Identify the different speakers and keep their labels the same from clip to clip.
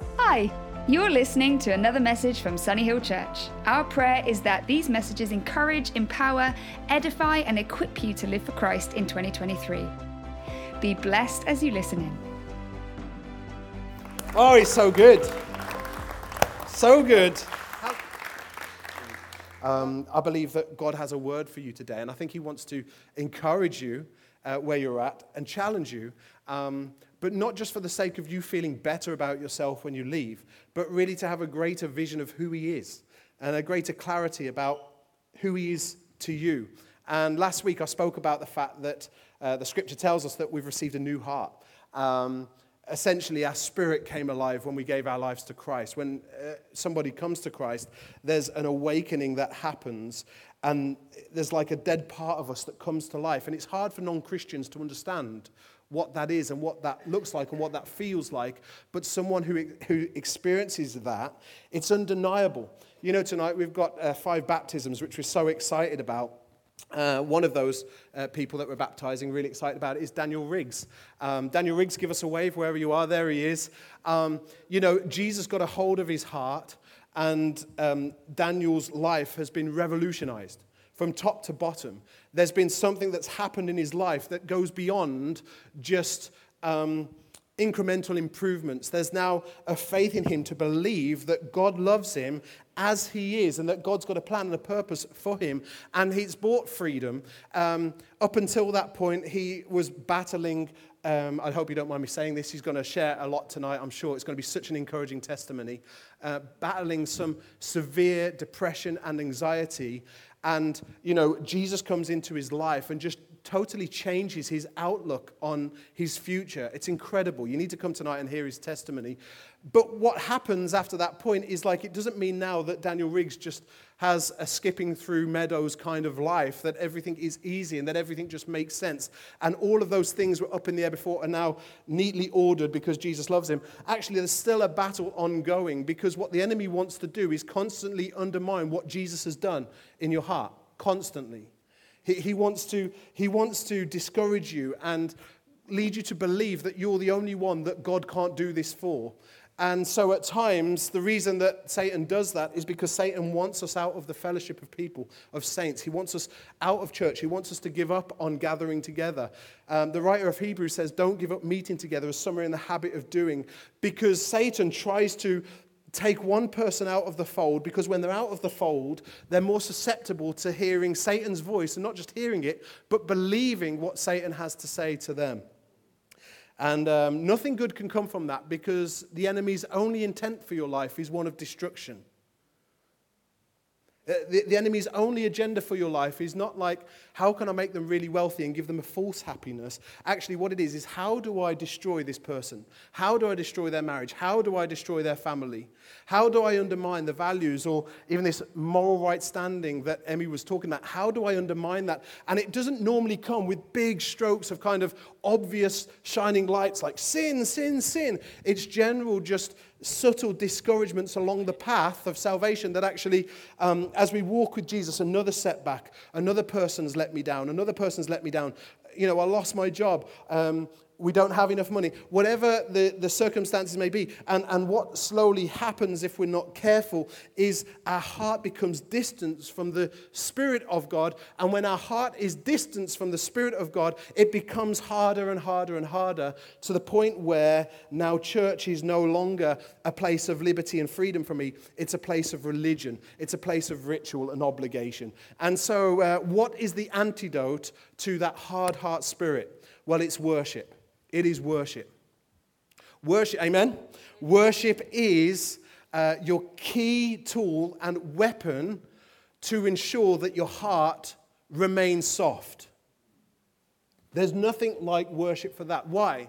Speaker 1: Hi, you're listening to another message from Sunny Hill Church. Our prayer is that these messages encourage, empower, edify, and equip you to live for Christ in 2023. Be blessed as you listen in.
Speaker 2: Oh, he's so good. So good. Um, I believe that God has a word for you today, and I think He wants to encourage you uh, where you're at and challenge you, um, but not just for the sake of you feeling better about yourself when you leave, but really to have a greater vision of who He is and a greater clarity about who He is to you. And last week I spoke about the fact that uh, the scripture tells us that we've received a new heart. Um, essentially our spirit came alive when we gave our lives to Christ. When uh, somebody comes to Christ, there's an awakening that happens, and there's like a dead part of us that comes to life. And it's hard for non Christians to understand what that is and what that looks like and what that feels like. But someone who, who experiences that, it's undeniable. You know, tonight we've got uh, five baptisms, which we're so excited about. Uh, one of those uh, people that we're baptizing, really excited about it, is Daniel Riggs. Um, Daniel Riggs, give us a wave wherever you are. There he is. Um, you know, Jesus got a hold of his heart, and um, Daniel's life has been revolutionized from top to bottom. There's been something that's happened in his life that goes beyond just um, incremental improvements. There's now a faith in him to believe that God loves him as he is and that God's got a plan and a purpose for him. And he's bought freedom. Um, up until that point, he was battling. Um, I hope you don't mind me saying this. He's going to share a lot tonight, I'm sure. It's going to be such an encouraging testimony. Uh, battling some severe depression and anxiety. And, you know, Jesus comes into his life and just totally changes his outlook on his future. It's incredible. You need to come tonight and hear his testimony. But what happens after that point is like it doesn't mean now that Daniel Riggs just has a skipping through meadows kind of life, that everything is easy and that everything just makes sense. And all of those things were up in the air before are now neatly ordered because Jesus loves him. Actually, there's still a battle ongoing because what the enemy wants to do is constantly undermine what Jesus has done in your heart, constantly. He, he, wants to, he wants to discourage you and lead you to believe that you're the only one that God can't do this for. And so at times, the reason that Satan does that is because Satan wants us out of the fellowship of people, of saints. He wants us out of church. He wants us to give up on gathering together. Um, the writer of Hebrews says, Don't give up meeting together as some are in the habit of doing, because Satan tries to take one person out of the fold because when they're out of the fold, they're more susceptible to hearing Satan's voice and not just hearing it, but believing what Satan has to say to them. And um, nothing good can come from that because the enemy's only intent for your life is one of destruction. Uh, the, the enemy's only agenda for your life is not like, how can I make them really wealthy and give them a false happiness? Actually, what it is, is how do I destroy this person? How do I destroy their marriage? How do I destroy their family? How do I undermine the values or even this moral right standing that Emmy was talking about? How do I undermine that? And it doesn't normally come with big strokes of kind of obvious shining lights like sin, sin, sin. It's general, just subtle discouragements along the path of salvation that actually, um, as we walk with Jesus, another setback, another person's let me down, another person's let me down. You know, I lost my job. Um, we don't have enough money, whatever the, the circumstances may be. And, and what slowly happens if we're not careful is our heart becomes distant from the Spirit of God. And when our heart is distant from the Spirit of God, it becomes harder and harder and harder to the point where now church is no longer a place of liberty and freedom for me. It's a place of religion, it's a place of ritual and obligation. And so, uh, what is the antidote to that hard heart spirit? Well, it's worship. It is worship. Worship, amen? Worship is uh, your key tool and weapon to ensure that your heart remains soft. There's nothing like worship for that. Why?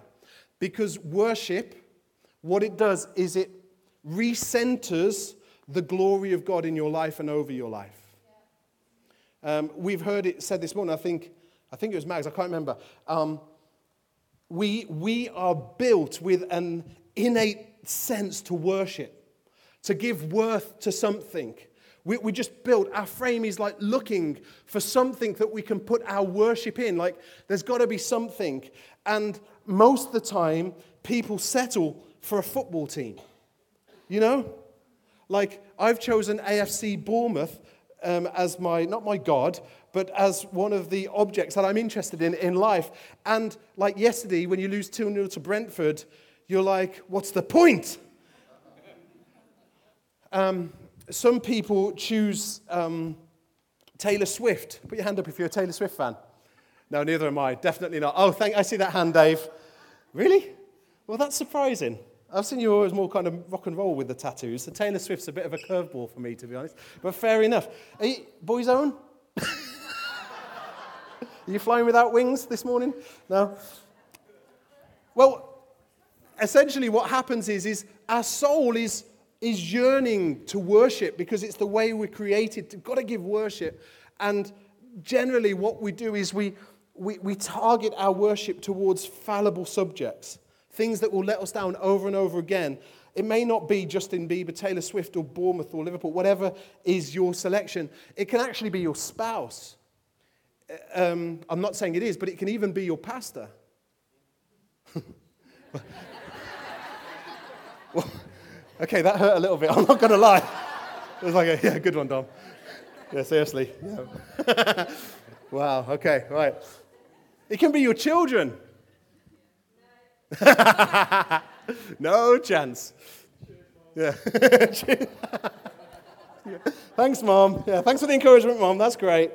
Speaker 2: Because worship, what it does is it recenters the glory of God in your life and over your life. Um, we've heard it said this morning, I think, I think it was Mags, I can't remember. Um, we, we are built with an innate sense to worship, to give worth to something. We, we just built, our frame is like looking for something that we can put our worship in. Like, there's got to be something. And most of the time, people settle for a football team. You know? Like, I've chosen AFC Bournemouth um, as my, not my God, but as one of the objects that I'm interested in in life. And like yesterday, when you lose 2 0 to Brentford, you're like, what's the point? Um, some people choose um, Taylor Swift. Put your hand up if you're a Taylor Swift fan. No, neither am I. Definitely not. Oh, thank. I see that hand, Dave. Really? Well, that's surprising. I've seen you always more kind of rock and roll with the tattoos. The Taylor Swift's a bit of a curveball for me, to be honest. But fair enough. Are boys own? Are you flying without wings this morning? No? Well, essentially what happens is, is our soul is, is yearning to worship because it's the way we're created. We've got to give worship. And generally what we do is we, we, we target our worship towards fallible subjects things that will let us down over and over again. It may not be Justin Bieber, Taylor Swift, or Bournemouth, or Liverpool, whatever is your selection. It can actually be your spouse. Um, I'm not saying it is, but it can even be your pastor. well, okay, that hurt a little bit. I'm not going to lie. It was like, a, yeah, good one, Dom. Yeah, seriously. Yeah. wow, okay, right. It can be your children. no chance. Yeah. thanks, Mom. Yeah, thanks for the encouragement, Mom. That's great.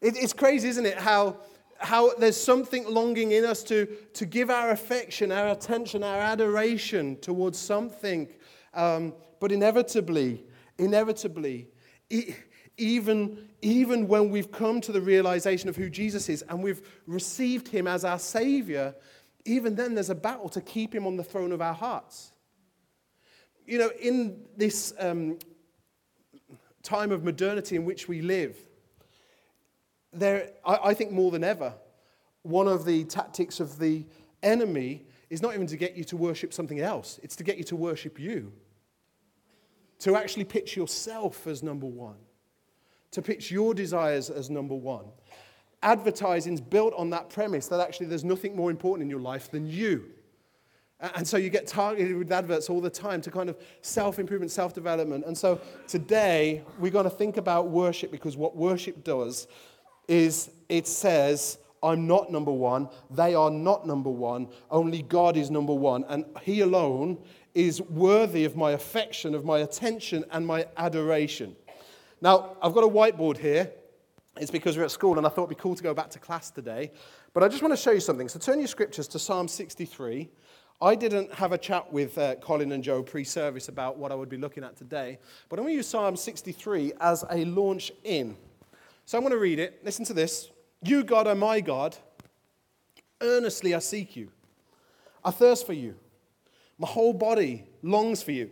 Speaker 2: It, it's crazy, isn't it? How, how there's something longing in us to, to give our affection, our attention, our adoration towards something. Um, but inevitably, inevitably, even, even when we've come to the realization of who Jesus is and we've received him as our Savior, even then there's a battle to keep him on the throne of our hearts. You know, in this um, time of modernity in which we live, there, I, I think more than ever, one of the tactics of the enemy is not even to get you to worship something else, it's to get you to worship you. To actually pitch yourself as number one, to pitch your desires as number one advertising's built on that premise that actually there's nothing more important in your life than you. And so you get targeted with adverts all the time to kind of self improvement, self development. And so today we're going to think about worship because what worship does is it says, I'm not number one, they are not number one, only God is number one. And He alone is worthy of my affection, of my attention, and my adoration. Now, I've got a whiteboard here. It's because we're at school and I thought it'd be cool to go back to class today. But I just want to show you something. So turn your scriptures to Psalm 63. I didn't have a chat with uh, Colin and Joe pre service about what I would be looking at today, but I'm going to use Psalm 63 as a launch in. So I'm going to read it. Listen to this. You, God, are my God. Earnestly I seek you. I thirst for you. My whole body longs for you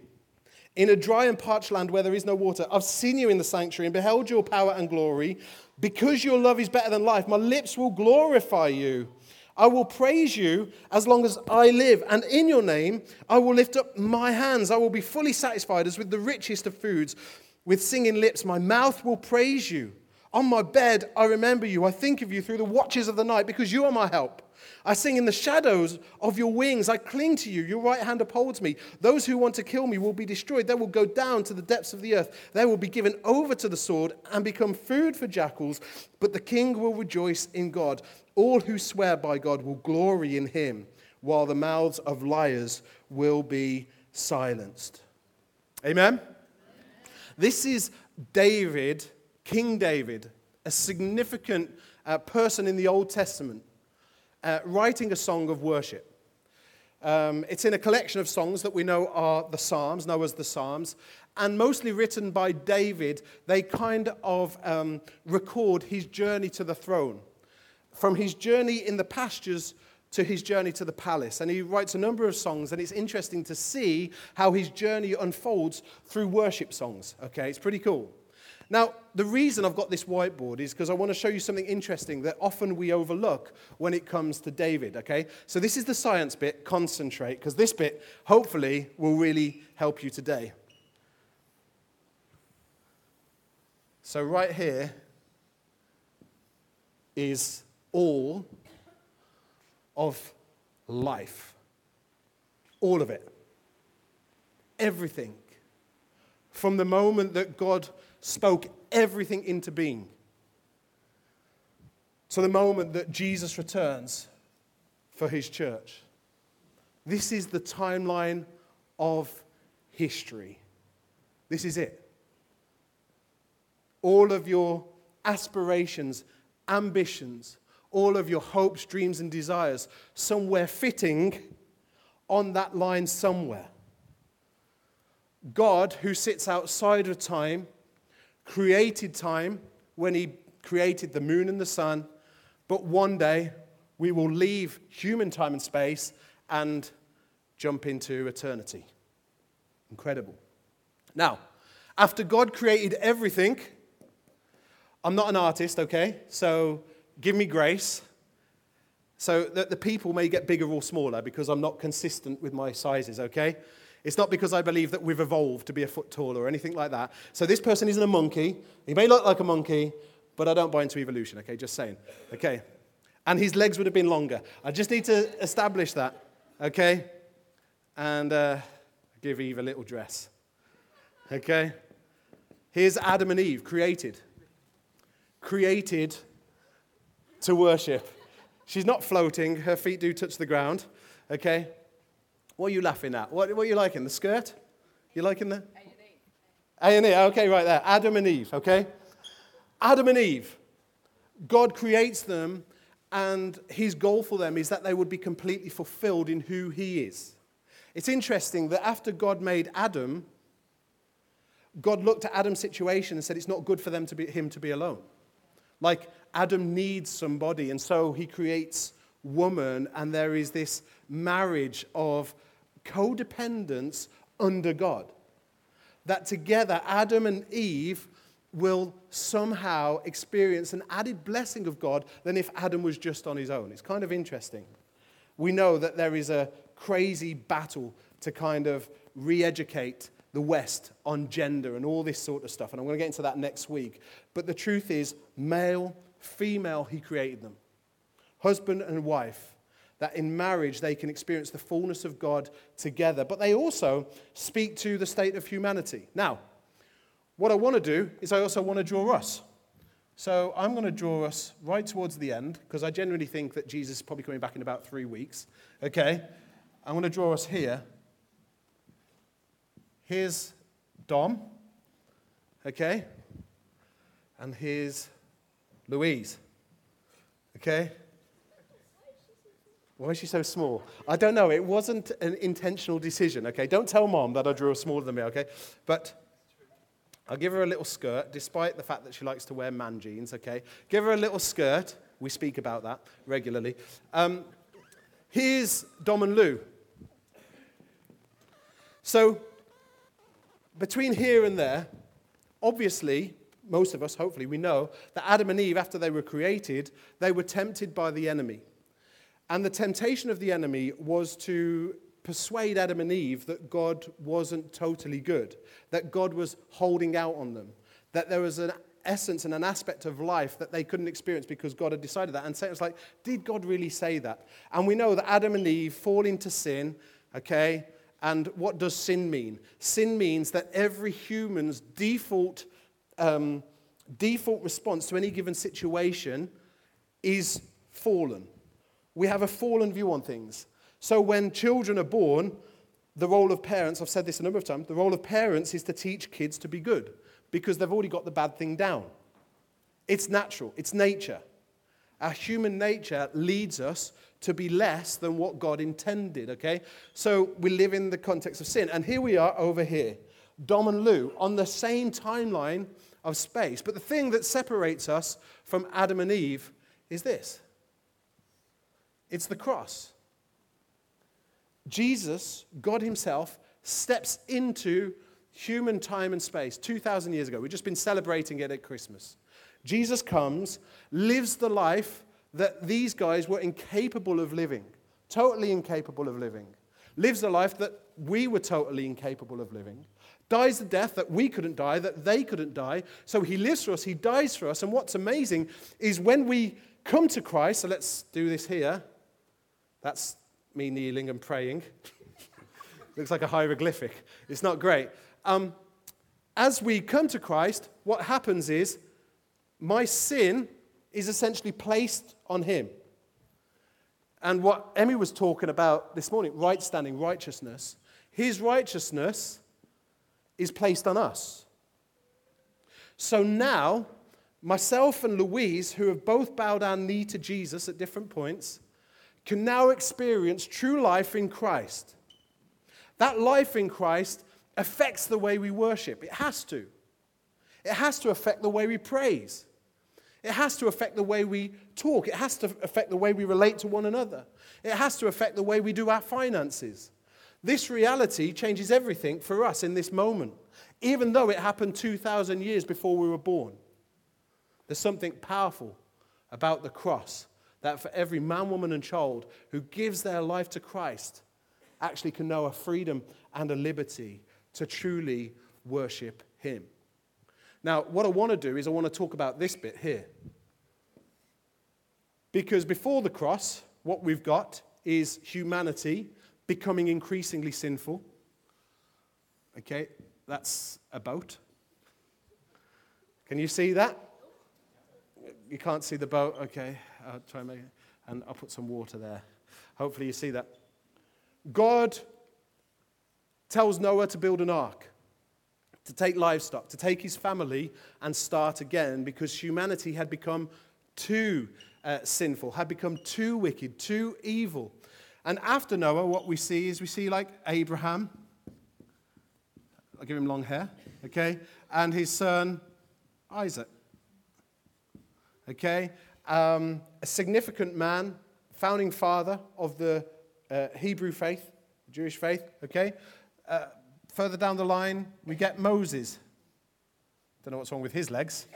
Speaker 2: in a dry and parched land where there is no water. I've seen you in the sanctuary and beheld your power and glory. Because your love is better than life, my lips will glorify you. I will praise you as long as I live, and in your name I will lift up my hands. I will be fully satisfied as with the richest of foods. With singing lips, my mouth will praise you. On my bed, I remember you. I think of you through the watches of the night because you are my help. I sing in the shadows of your wings. I cling to you. Your right hand upholds me. Those who want to kill me will be destroyed. They will go down to the depths of the earth. They will be given over to the sword and become food for jackals. But the king will rejoice in God. All who swear by God will glory in him, while the mouths of liars will be silenced. Amen? This is David, King David, a significant uh, person in the Old Testament uh, writing a song of worship. Um, it's in a collection of songs that we know are the Psalms, know as the Psalms, and mostly written by David. They kind of um, record his journey to the throne, from his journey in the pastures to his journey to the palace. And he writes a number of songs, and it's interesting to see how his journey unfolds through worship songs. Okay, it's pretty cool. Now, the reason I've got this whiteboard is because I want to show you something interesting that often we overlook when it comes to David, okay? So this is the science bit, concentrate, because this bit, hopefully, will really help you today. So, right here is all of life. All of it. everything from the moment that God spoke everything into being to the moment that Jesus returns for his church. This is the timeline of history. This is it. All of your aspirations, ambitions, all of your hopes, dreams, and desires, somewhere fitting on that line somewhere. God, who sits outside of time, created time when he created the moon and the sun, but one day we will leave human time and space and jump into eternity. Incredible. Now, after God created everything, I'm not an artist, okay? So give me grace. So that the people may get bigger or smaller because I'm not consistent with my sizes, okay? It's not because I believe that we've evolved to be a foot taller or anything like that. So this person isn't a monkey. He may look like a monkey, but I don't buy into evolution, okay? Just saying, okay? And his legs would have been longer. I just need to establish that, okay? And uh, give Eve a little dress, okay? Here's Adam and Eve, created. Created to worship. She's not floating, her feet do touch the ground, okay? What are you laughing at? What, what are you liking? The skirt? You liking the? A and E. Okay, right there. Adam and Eve, okay? Adam and Eve. God creates them, and his goal for them is that they would be completely fulfilled in who he is. It's interesting that after God made Adam, God looked at Adam's situation and said it's not good for them to be, him to be alone. Like Adam needs somebody, and so he creates woman, and there is this marriage of codependence under God. That together, Adam and Eve will somehow experience an added blessing of God than if Adam was just on his own. It's kind of interesting. We know that there is a crazy battle to kind of re educate the West on gender and all this sort of stuff. And I'm going to get into that next week. But the truth is, male, female, he created them. Husband and wife. That in marriage they can experience the fullness of God together. But they also speak to the state of humanity. Now, what I want to do is I also want to draw us. So I'm going to draw us right towards the end because I genuinely think that Jesus is probably coming back in about three weeks. Okay? I'm going to draw us here. Here's Dom. Okay? And here's Louise. Okay? Why is she so small? I don't know. It wasn't an intentional decision, okay? Don't tell mom that I drew her smaller than me, okay? But I'll give her a little skirt, despite the fact that she likes to wear man jeans, okay? Give her a little skirt. We speak about that regularly. Um, here's Dom and Lou. So, between here and there, obviously, most of us, hopefully, we know that Adam and Eve, after they were created, they were tempted by the enemy. And the temptation of the enemy was to persuade Adam and Eve that God wasn't totally good, that God was holding out on them, that there was an essence and an aspect of life that they couldn't experience because God had decided that. And Satan's like, did God really say that? And we know that Adam and Eve fall into sin, okay? And what does sin mean? Sin means that every human's default, um, default response to any given situation is fallen. We have a fallen view on things. So when children are born, the role of parents, I've said this a number of times, the role of parents is to teach kids to be good because they've already got the bad thing down. It's natural, it's nature. Our human nature leads us to be less than what God intended, okay? So we live in the context of sin. And here we are over here, Dom and Lou, on the same timeline of space. But the thing that separates us from Adam and Eve is this it's the cross. Jesus, God Himself, steps into human time and space 2,000 years ago. We've just been celebrating it at Christmas. Jesus comes, lives the life that these guys were incapable of living, totally incapable of living, lives a life that we were totally incapable of living, dies the death that we couldn't die, that they couldn't die. So he lives for us, he dies for us. And what's amazing is when we come to Christ, so let's do this here. That's me kneeling and praying. Looks like a hieroglyphic. It's not great. Um, as we come to Christ, what happens is my sin is essentially placed on him. And what Emmy was talking about this morning, right standing, righteousness, his righteousness is placed on us. So now, myself and Louise, who have both bowed our knee to Jesus at different points, can now experience true life in Christ. That life in Christ affects the way we worship. It has to. It has to affect the way we praise. It has to affect the way we talk. It has to affect the way we relate to one another. It has to affect the way we do our finances. This reality changes everything for us in this moment, even though it happened 2,000 years before we were born. There's something powerful about the cross that for every man, woman, and child who gives their life to Christ actually can know a freedom and a liberty to truly worship Him. Now, what I want to do is I want to talk about this bit here. Because before the cross, what we've got is humanity becoming increasingly sinful. Okay, that's a boat. Can you see that? You can't see the boat. Okay, I'll try and make. And I'll put some water there. Hopefully, you see that. God tells Noah to build an ark to take livestock, to take his family and start again because humanity had become too uh, sinful, had become too wicked, too evil. And after Noah, what we see is we see like Abraham. I'll give him long hair, okay? And his son Isaac, okay? Um, a significant man, founding father of the uh, Hebrew faith, Jewish faith, okay? Uh, Further down the line, we get Moses. Don't know what's wrong with his legs.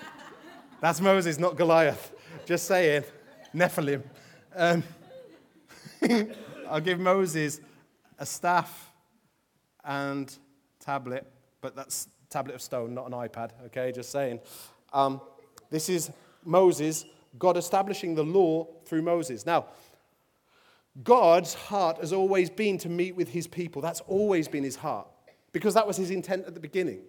Speaker 2: That's Moses, not Goliath. Just saying. Nephilim. Um, I'll give Moses a staff and tablet, but that's tablet of stone, not an iPad, okay? Just saying. Um, this is Moses, God establishing the law through Moses. Now, God's heart has always been to meet with his people. That's always been his heart. Because that was his intent at the beginning.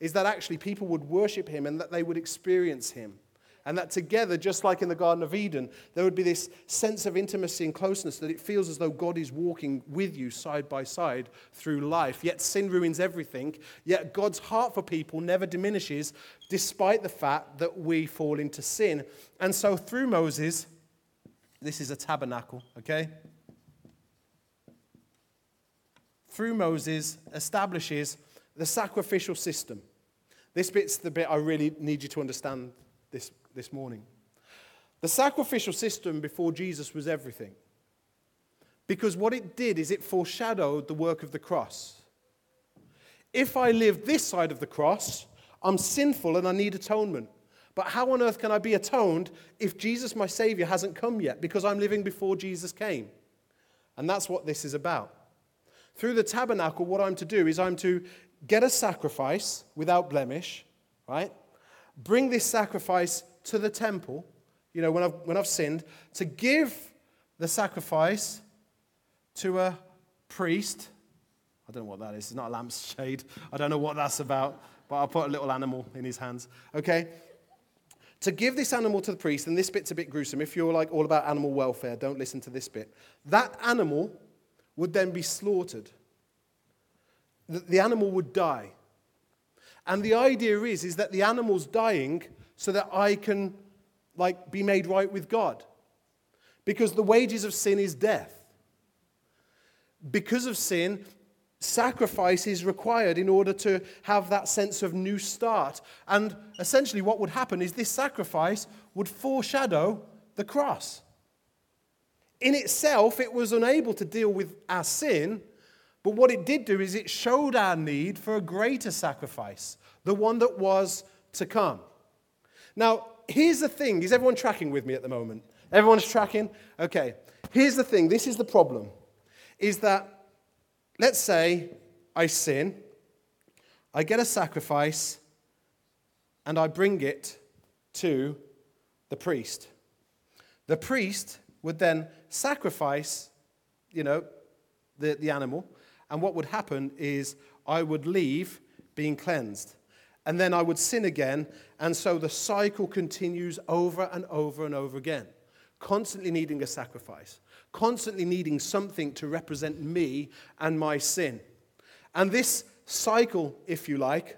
Speaker 2: Is that actually people would worship him and that they would experience him. And that together, just like in the Garden of Eden, there would be this sense of intimacy and closeness that it feels as though God is walking with you side by side through life. Yet sin ruins everything. Yet God's heart for people never diminishes despite the fact that we fall into sin. And so through Moses, this is a tabernacle, okay? Through Moses establishes the sacrificial system. This bit's the bit I really need you to understand this, this morning. The sacrificial system before Jesus was everything. Because what it did is it foreshadowed the work of the cross. If I live this side of the cross, I'm sinful and I need atonement. But how on earth can I be atoned if Jesus, my Savior, hasn't come yet? Because I'm living before Jesus came. And that's what this is about. Through the tabernacle, what I'm to do is I'm to get a sacrifice without blemish, right? Bring this sacrifice to the temple, you know, when I've, when I've sinned, to give the sacrifice to a priest. I don't know what that is. It's not a lampshade. I don't know what that's about, but I'll put a little animal in his hands. Okay? to give this animal to the priest, and this bit's a bit gruesome. If you're like all about animal welfare, don't listen to this bit. That animal would then be slaughtered. The, the animal would die. And the idea is, is that the animal's dying so that I can like be made right with God. Because the wages of sin is death. Because of sin, sacrifice is required in order to have that sense of new start. And essentially, what would happen is this sacrifice would foreshadow the cross. In itself, it was unable to deal with our sin, but what it did do is it showed our need for a greater sacrifice, the one that was to come. Now, here's the thing is everyone tracking with me at the moment? Everyone's tracking? Okay. Here's the thing this is the problem is that Let's say I sin, I get a sacrifice, and I bring it to the priest. The priest would then sacrifice, you know, the, the animal, And what would happen is I would leave being cleansed. And then I would sin again. And so the cycle continues over and over and over again, constantly needing a sacrifice, constantly needing something to represent me and my sin. And this cycle, if you like,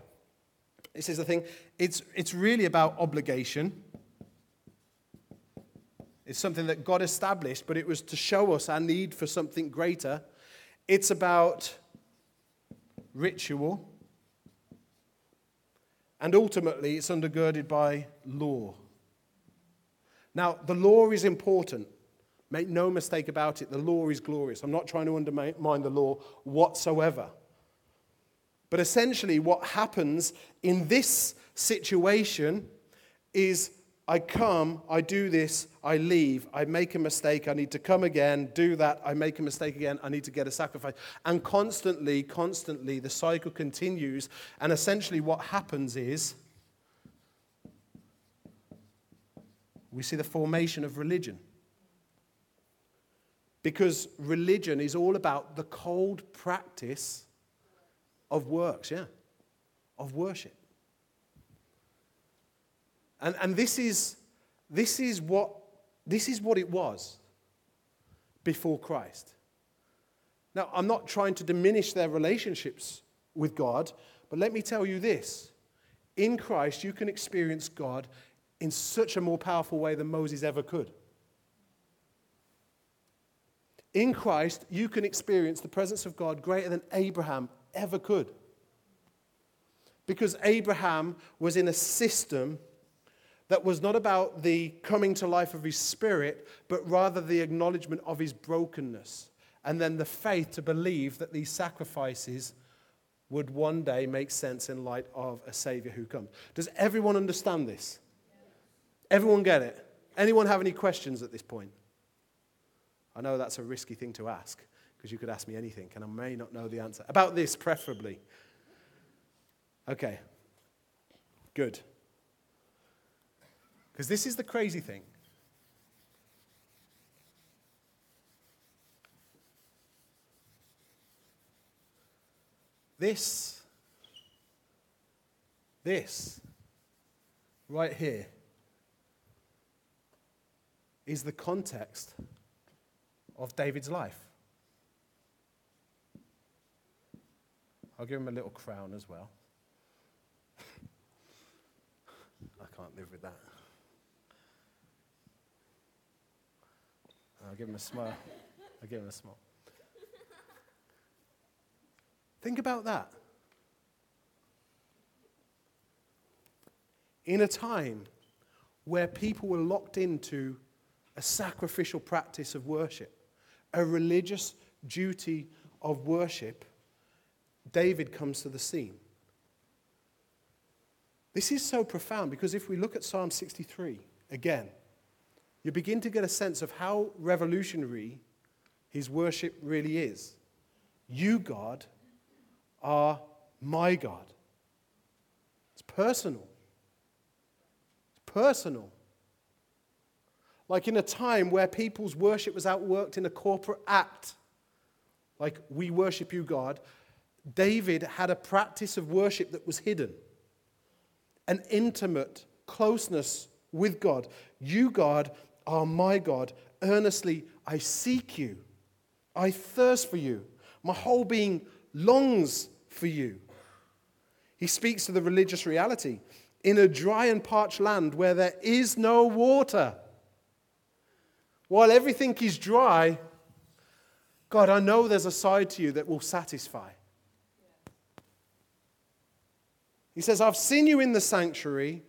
Speaker 2: this is the thing, it's, it's really about obligation. It's something that God established, but it was to show us our need for something greater. It's about ritual. And ultimately, it's undergirded by law. Now, the law is important. Make no mistake about it, the law is glorious. I'm not trying to undermine the law whatsoever. But essentially, what happens in this situation is I come, I do this, I leave, I make a mistake, I need to come again, do that, I make a mistake again, I need to get a sacrifice. And constantly, constantly, the cycle continues. And essentially, what happens is we see the formation of religion. Because religion is all about the cold practice of works, yeah, of worship. And, and this, is, this, is what, this is what it was before Christ. Now, I'm not trying to diminish their relationships with God, but let me tell you this. In Christ, you can experience God in such a more powerful way than Moses ever could. In Christ, you can experience the presence of God greater than Abraham ever could. Because Abraham was in a system that was not about the coming to life of his spirit, but rather the acknowledgement of his brokenness. And then the faith to believe that these sacrifices would one day make sense in light of a Savior who comes. Does everyone understand this? Everyone get it? Anyone have any questions at this point? I know that's a risky thing to ask because you could ask me anything and I may not know the answer. About this, preferably. Okay. Good. Because this is the crazy thing. This, this, right here, is the context of David's life. I'll give him a little crown as well. I can't live with that. Give him a smile. I'll give him a smile. Think about that. In a time where people were locked into a sacrificial practice of worship, a religious duty of worship, David comes to the scene. This is so profound because if we look at Psalm 63 again, you begin to get a sense of how revolutionary his worship really is. You, God, are my God. It's personal. It's personal. Like in a time where people's worship was outworked in a corporate act, like we worship you, God, David had a practice of worship that was hidden, an intimate closeness with God. You, God, are my God. Earnestly I seek you. I thirst for you. My whole being longs for you. He speaks to the religious reality. In a dry and parched land where there is no water, while everything is dry, God, I know there's a side to you that will satisfy. He says, I've seen you in the sanctuary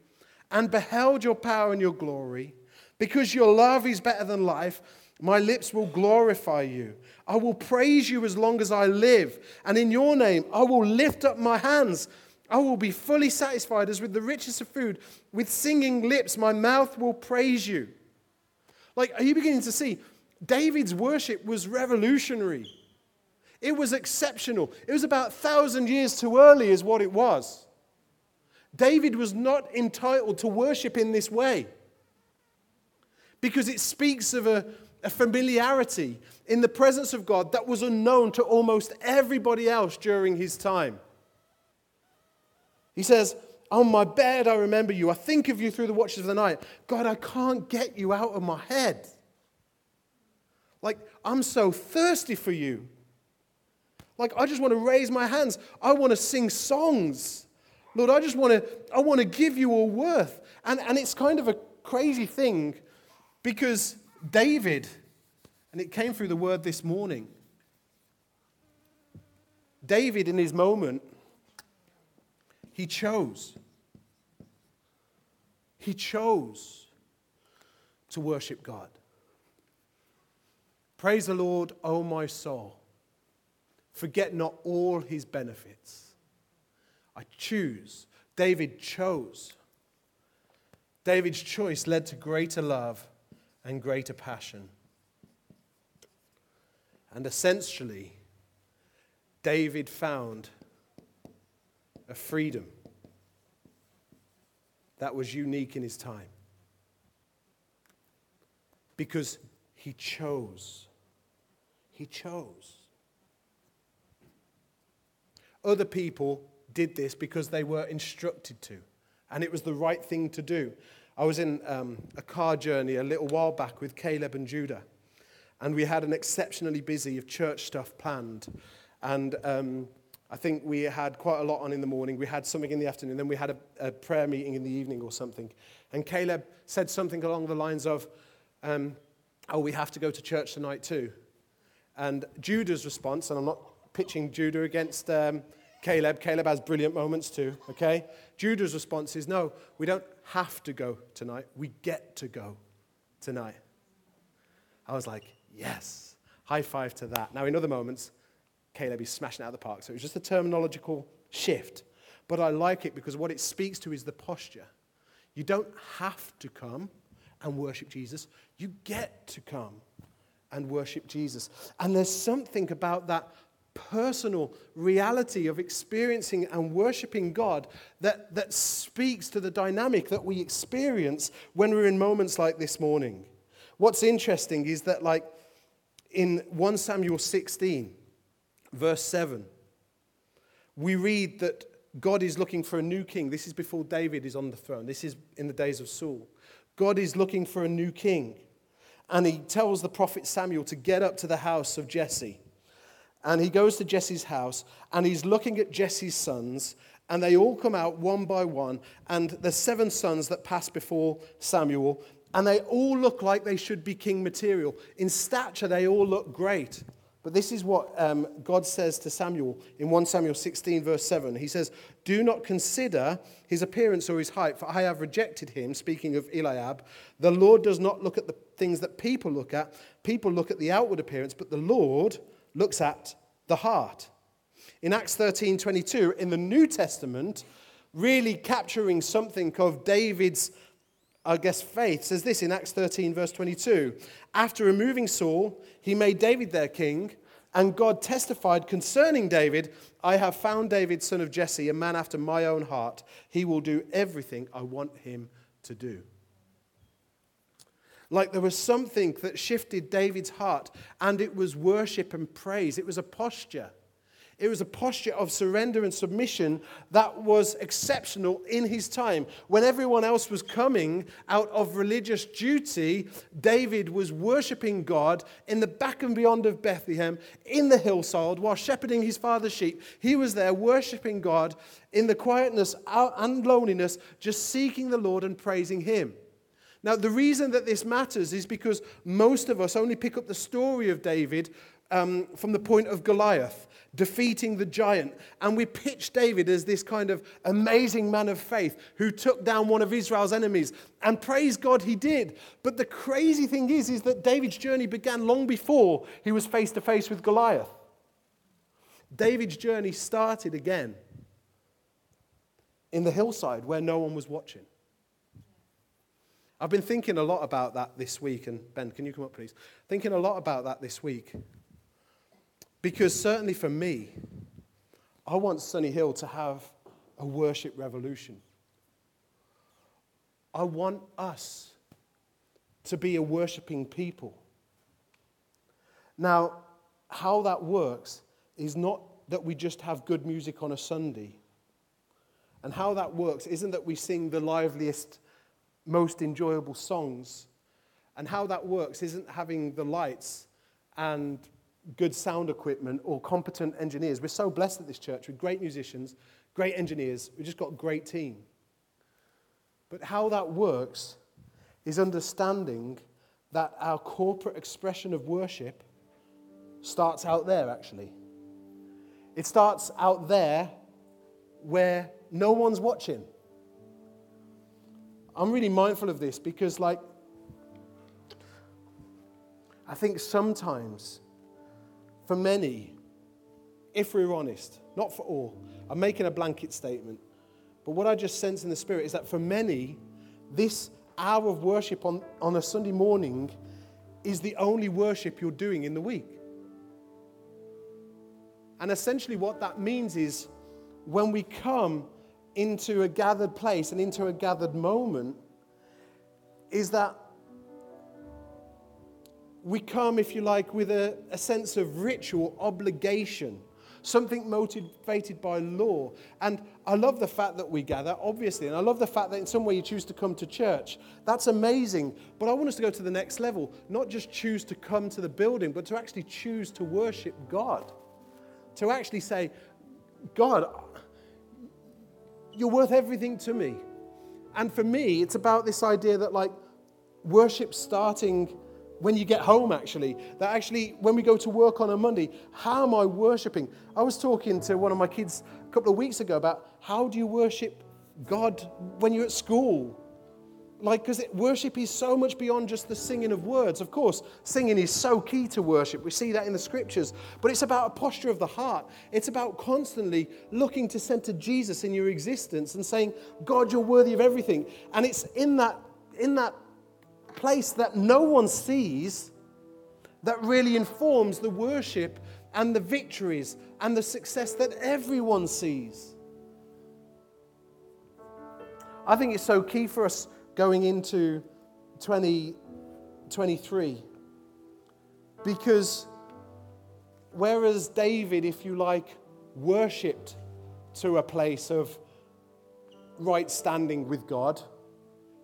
Speaker 2: and beheld your power and your glory. Because your love is better than life, my lips will glorify you. I will praise you as long as I live. And in your name, I will lift up my hands. I will be fully satisfied as with the richest of food. With singing lips, my mouth will praise you. Like, are you beginning to see? David's worship was revolutionary. It was exceptional. It was about a thousand years too early, is what it was. David was not entitled to worship in this way because it speaks of a, a familiarity in the presence of God that was unknown to almost everybody else during his time. He says, On my bed, I remember you. I think of you through the watches of the night. God, I can't get you out of my head. Like, I'm so thirsty for you. Like, I just want to raise my hands. I want to sing songs. Lord, I just want to, I want to give you all worth. And, and it's kind of a crazy thing because David, and it came through the word this morning, David in his moment, he chose. He chose to worship God. Praise the Lord, O my soul. Forget not all his benefits. I choose. David chose. David's choice led to greater love and greater passion. And essentially, David found a freedom that was unique in his time. Because he chose he chose. Other people did this because they were instructed to, and it was the right thing to do. I was in um, a car journey a little while back with Caleb and Judah, and we had an exceptionally busy of church stuff planned. And um, I think we had quite a lot on in the morning. We had something in the afternoon, then we had a, a prayer meeting in the evening or something. And Caleb said something along the lines of, um, Oh, we have to go to church tonight too. And Judah's response, and I'm not pitching Judah against um, Caleb, Caleb has brilliant moments too, okay? Judah's response is no, we don't have to go tonight, we get to go tonight. I was like, yes, high five to that. Now, in other moments, Caleb is smashing out of the park, so it was just a terminological shift. But I like it because what it speaks to is the posture. You don't have to come and worship Jesus, you get to come and worship Jesus. And there's something about that personal reality of experiencing and worshiping God that, that speaks to the dynamic that we experience when we're in moments like this morning. What's interesting is that, like in 1 Samuel 16, verse 7, we read that God is looking for a new king. This is before David is on the throne, this is in the days of Saul. God is looking for a new king and he tells the prophet Samuel to get up to the house of Jesse. And he goes to Jesse's house and he's looking at Jesse's sons, and they all come out one by one. And the seven sons that pass before Samuel, and they all look like they should be king material. In stature, they all look great. But this is what um, God says to Samuel in 1 Samuel 16, verse 7. He says, Do not consider his appearance or his height, for I have rejected him. Speaking of Eliab, the Lord does not look at the things that people look at. People look at the outward appearance, but the Lord looks at the heart. In Acts 13, 22, in the New Testament, really capturing something of David's I guess, faith says this in Acts 13, verse 22. After removing Saul, he made David their king, and God testified concerning David I have found David, son of Jesse, a man after my own heart. He will do everything I want him to do. Like there was something that shifted David's heart, and it was worship and praise. It was a posture. It was a posture of surrender and submission that was exceptional in his time. When everyone else was coming out of religious duty, David was worshiping God in the back and beyond of Bethlehem, in the hillside, while shepherding his father's sheep. He was there worshiping God in the quietness uh, and loneliness, just seeking the Lord and praising him. Now, the reason that this matters is because most of us only pick up the story of David um, from the point of Goliath defeating the giant. And we pitch David as this kind of amazing man of faith who took down one of Israel's enemies. And praise God he did. But the crazy thing is, is that David's journey began long before he was face to face with Goliath. David's journey started again in the hillside where no one was watching. I've been thinking a lot about that this week, and Ben, can you come up, please? Thinking a lot about that this week. Because certainly for me, I want Sunny Hill to have a worship revolution. I want us to be a worshiping people. Now, how that works is not that we just have good music on a Sunday. And how that works isn't that we sing the liveliest, most enjoyable songs. And how that works isn't having the lights and good sound equipment or competent engineers. We're so blessed at this church with great musicians, great engineers. We've just got a great team. But how that works is understanding that our corporate expression of worship starts out there, actually. It starts out there where no one's watching. I'm really mindful of this because, like, I think sometimes for many, if we're honest, not for all, I'm making a blanket statement, but what I just sense in the Spirit is that for many, this hour of worship on, on a Sunday morning is the only worship you're doing in the week. And essentially, what that means is when we come into a gathered place and into a gathered moment, is that we come, if you like, with a, a sense of ritual obligation something motivated by law. And I love the fact that we gather, obviously, and I love the fact that in some way you choose to come to church. That's amazing. But I want us to go to the next level, not just choose to come to the building, but to actually choose to worship God. To actually say, God, you're worth everything to me. And for me, it's about this idea that, like, worship starting when you get home, actually. That actually, when we go to work on a Monday, how am I worshiping? I was talking to one of my kids a couple of weeks ago about how do you worship God when you're at school? Like, because worship is so much beyond just the singing of words. Of course, singing is so key to worship. We see that in the scriptures. But it's about a posture of the heart. It's about constantly looking to center Jesus in your existence and saying, God, you're worthy of everything. And it's in that, in that place that no one sees that really informs the worship and the victories and the success that everyone sees. I think it's so key for us going into 2023 because whereas David, if you like, worshipped to a place of right standing with God,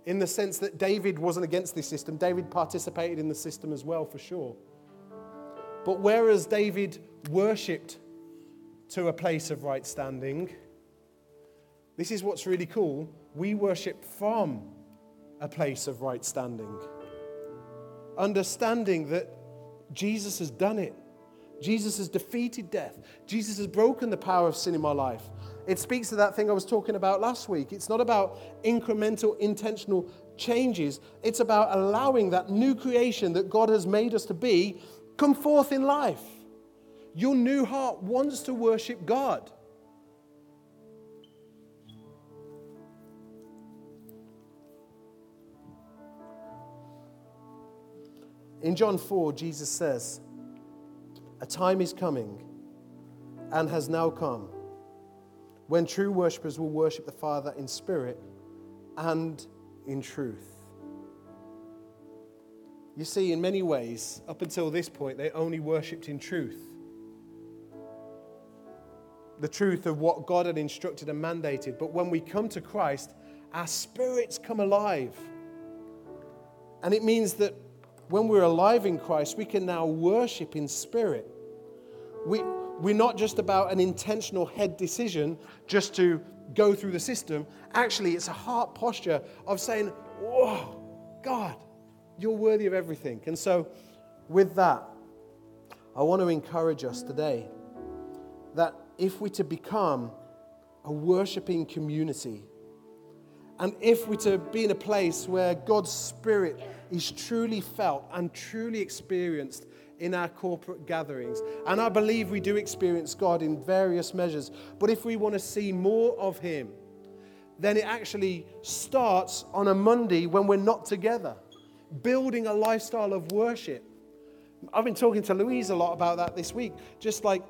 Speaker 2: in the sense that David wasn't against this system. David participated in the system as well, for sure. But whereas David worshipped to a place of right standing, this is what's really cool. We worship from a place of right standing. Understanding that Jesus has done it. Jesus has defeated death. Jesus has broken the power of sin in my life. It speaks to that thing I was talking about last week. It's not about incremental, intentional changes. It's about allowing that new creation that God has made us to be come forth in life. Your new heart wants to worship God. In John 4, Jesus says, A time is coming and has now come when true worshippers will worship the Father in spirit and in truth. You see, in many ways, up until this point, they only worshipped in truth. The truth of what God had instructed and mandated. But when we come to Christ, our spirits come alive. And it means that when we're alive in Christ, we can now worship in spirit. We, we're not just about an intentional head decision just to go through the system. Actually, it's a heart posture of saying, Whoa, God, you're worthy of everything. And so, with that, I want to encourage us today that if we're to become a worshiping community, and if we're to be in a place where God's Spirit is truly felt and truly experienced in our corporate gatherings. And I believe we do experience God in various measures. But if we want to see more of Him, then it actually starts on a Monday when we're not together, building a lifestyle of worship. I've been talking to Louise a lot about that this week, just like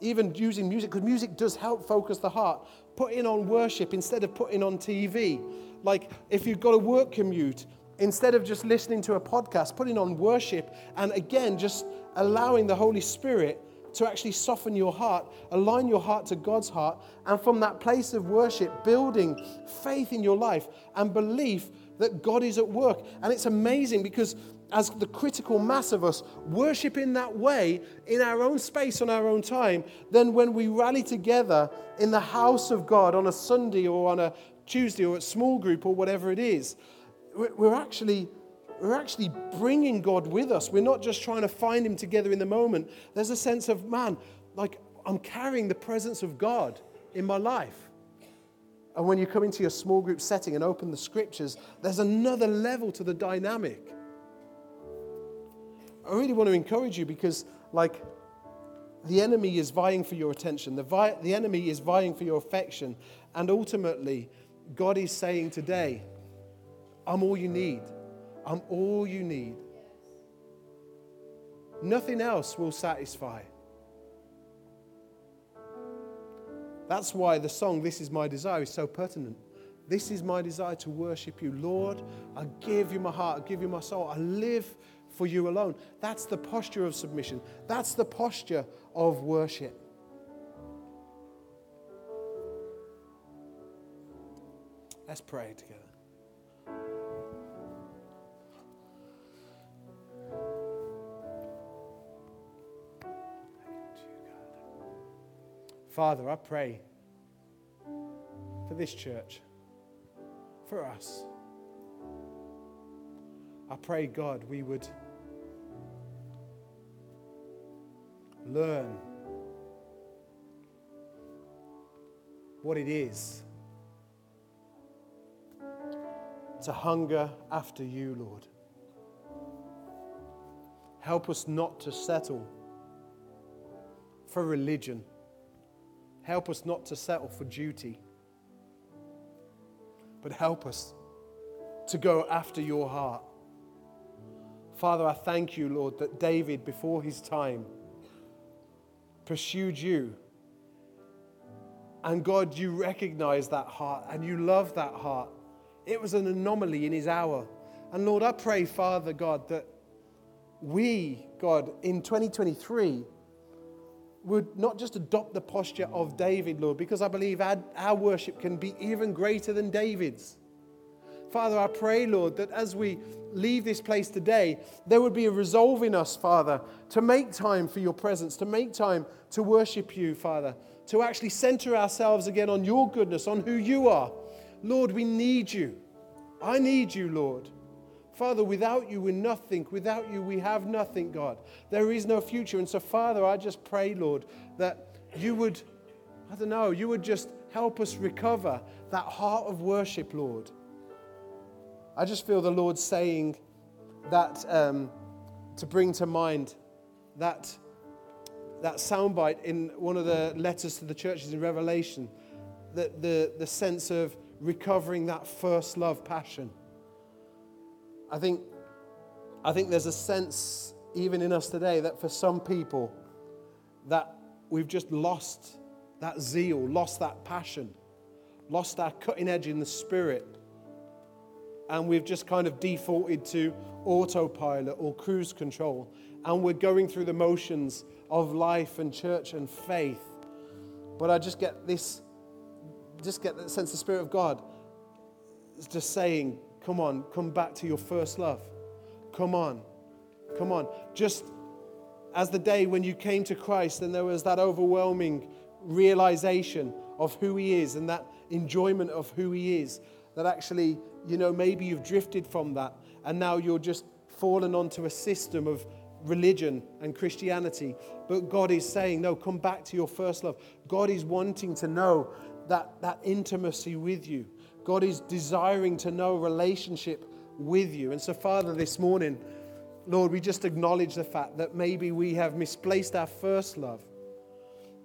Speaker 2: even using music, because music does help focus the heart. Putting on worship instead of putting on TV. Like if you've got a work commute, instead of just listening to a podcast, putting on worship, and again, just allowing the Holy Spirit to actually soften your heart, align your heart to God's heart, and from that place of worship, building faith in your life and belief that God is at work. And it's amazing because as the critical mass of us worship in that way, in our own space, on our own time, then when we rally together in the house of God on a Sunday or on a Tuesday or a small group or whatever it is, we're actually we're actually bringing God with us. We're not just trying to find Him together in the moment. There's a sense of, man, like I'm carrying the presence of God in my life. And when you come into your small group setting and open the scriptures, there's another level to the dynamic. I really want to encourage you because, like, the enemy is vying for your attention, the, vi- the enemy is vying for your affection. And ultimately, God is saying today, I'm all you need. I'm all you need. Nothing else will satisfy. That's why the song, This Is My Desire, is so pertinent. This is my desire to worship you. Lord, I give you my heart, I give you my soul. I live for you alone. That's the posture of submission. That's the posture of worship. Let's pray together. Father, I pray for this church, for us. I pray, God, we would learn what it is to hunger after you, Lord. Help us not to settle for religion. Help us not to settle for duty, but help us to go after your heart. Father, I thank you, Lord, that David, before his time, pursued you. And God, you recognize that heart and you love that heart. It was an anomaly in his hour. And Lord, I pray, Father God, that we, God, in 2023, would not just adopt the posture of David, Lord, because I believe our, our worship can be even greater than David's. Father, I pray, Lord, that as we leave this place today, there would be a resolve in us, Father, to make time for your presence, to make time to worship you, Father, to actually center ourselves again on your goodness, on who you are. Lord, we need you. I need you, Lord. Father, without you, we're nothing. Without you, we have nothing, God. There is no future. And so, Father, I just pray, Lord, that you would, I don't know, you would just help us recover that heart of worship, Lord. I just feel the Lord saying that um, to bring to mind that, that soundbite in one of the letters to the churches in Revelation, that the, the sense of recovering that first love passion. I think, I think there's a sense, even in us today, that for some people, that we've just lost that zeal, lost that passion, lost our cutting edge in the spirit. And we've just kind of defaulted to autopilot or cruise control. And we're going through the motions of life and church and faith. But I just get this, just get that sense the Spirit of God. is just saying, Come on, come back to your first love. Come on, come on. Just as the day when you came to Christ and there was that overwhelming realization of who He is and that enjoyment of who He is, that actually, you know, maybe you've drifted from that and now you're just fallen onto a system of religion and Christianity. But God is saying, no, come back to your first love. God is wanting to know that, that intimacy with you. God is desiring to know relationship with you. And so, Father, this morning, Lord, we just acknowledge the fact that maybe we have misplaced our first love.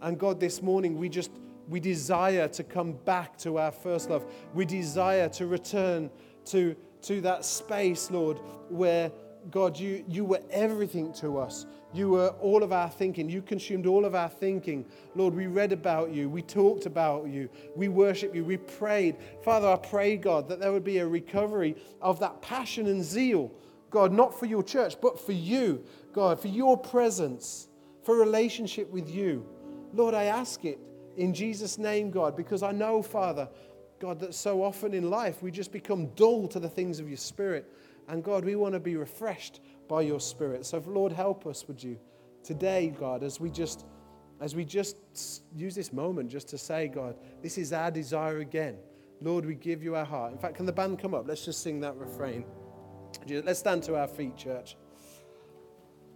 Speaker 2: And God, this morning, we just we desire to come back to our first love. We desire to return to, to that space, Lord, where God, you, you were everything to us. You were all of our thinking. You consumed all of our thinking. Lord, we read about you. We talked about you. We worship you. We prayed. Father, I pray, God, that there would be a recovery of that passion and zeal, God, not for your church, but for you, God, for your presence, for relationship with you. Lord, I ask it in Jesus' name, God, because I know, Father, God, that so often in life we just become dull to the things of your Spirit. And God, we want to be refreshed by your Spirit. So, Lord, help us, would you, today, God, as we just as we just use this moment just to say, God, this is our desire again. Lord, we give you our heart. In fact, can the band come up? Let's just sing that refrain. Let's stand to our feet, church.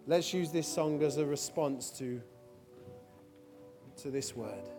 Speaker 2: Let's use this song as a response to, to this word.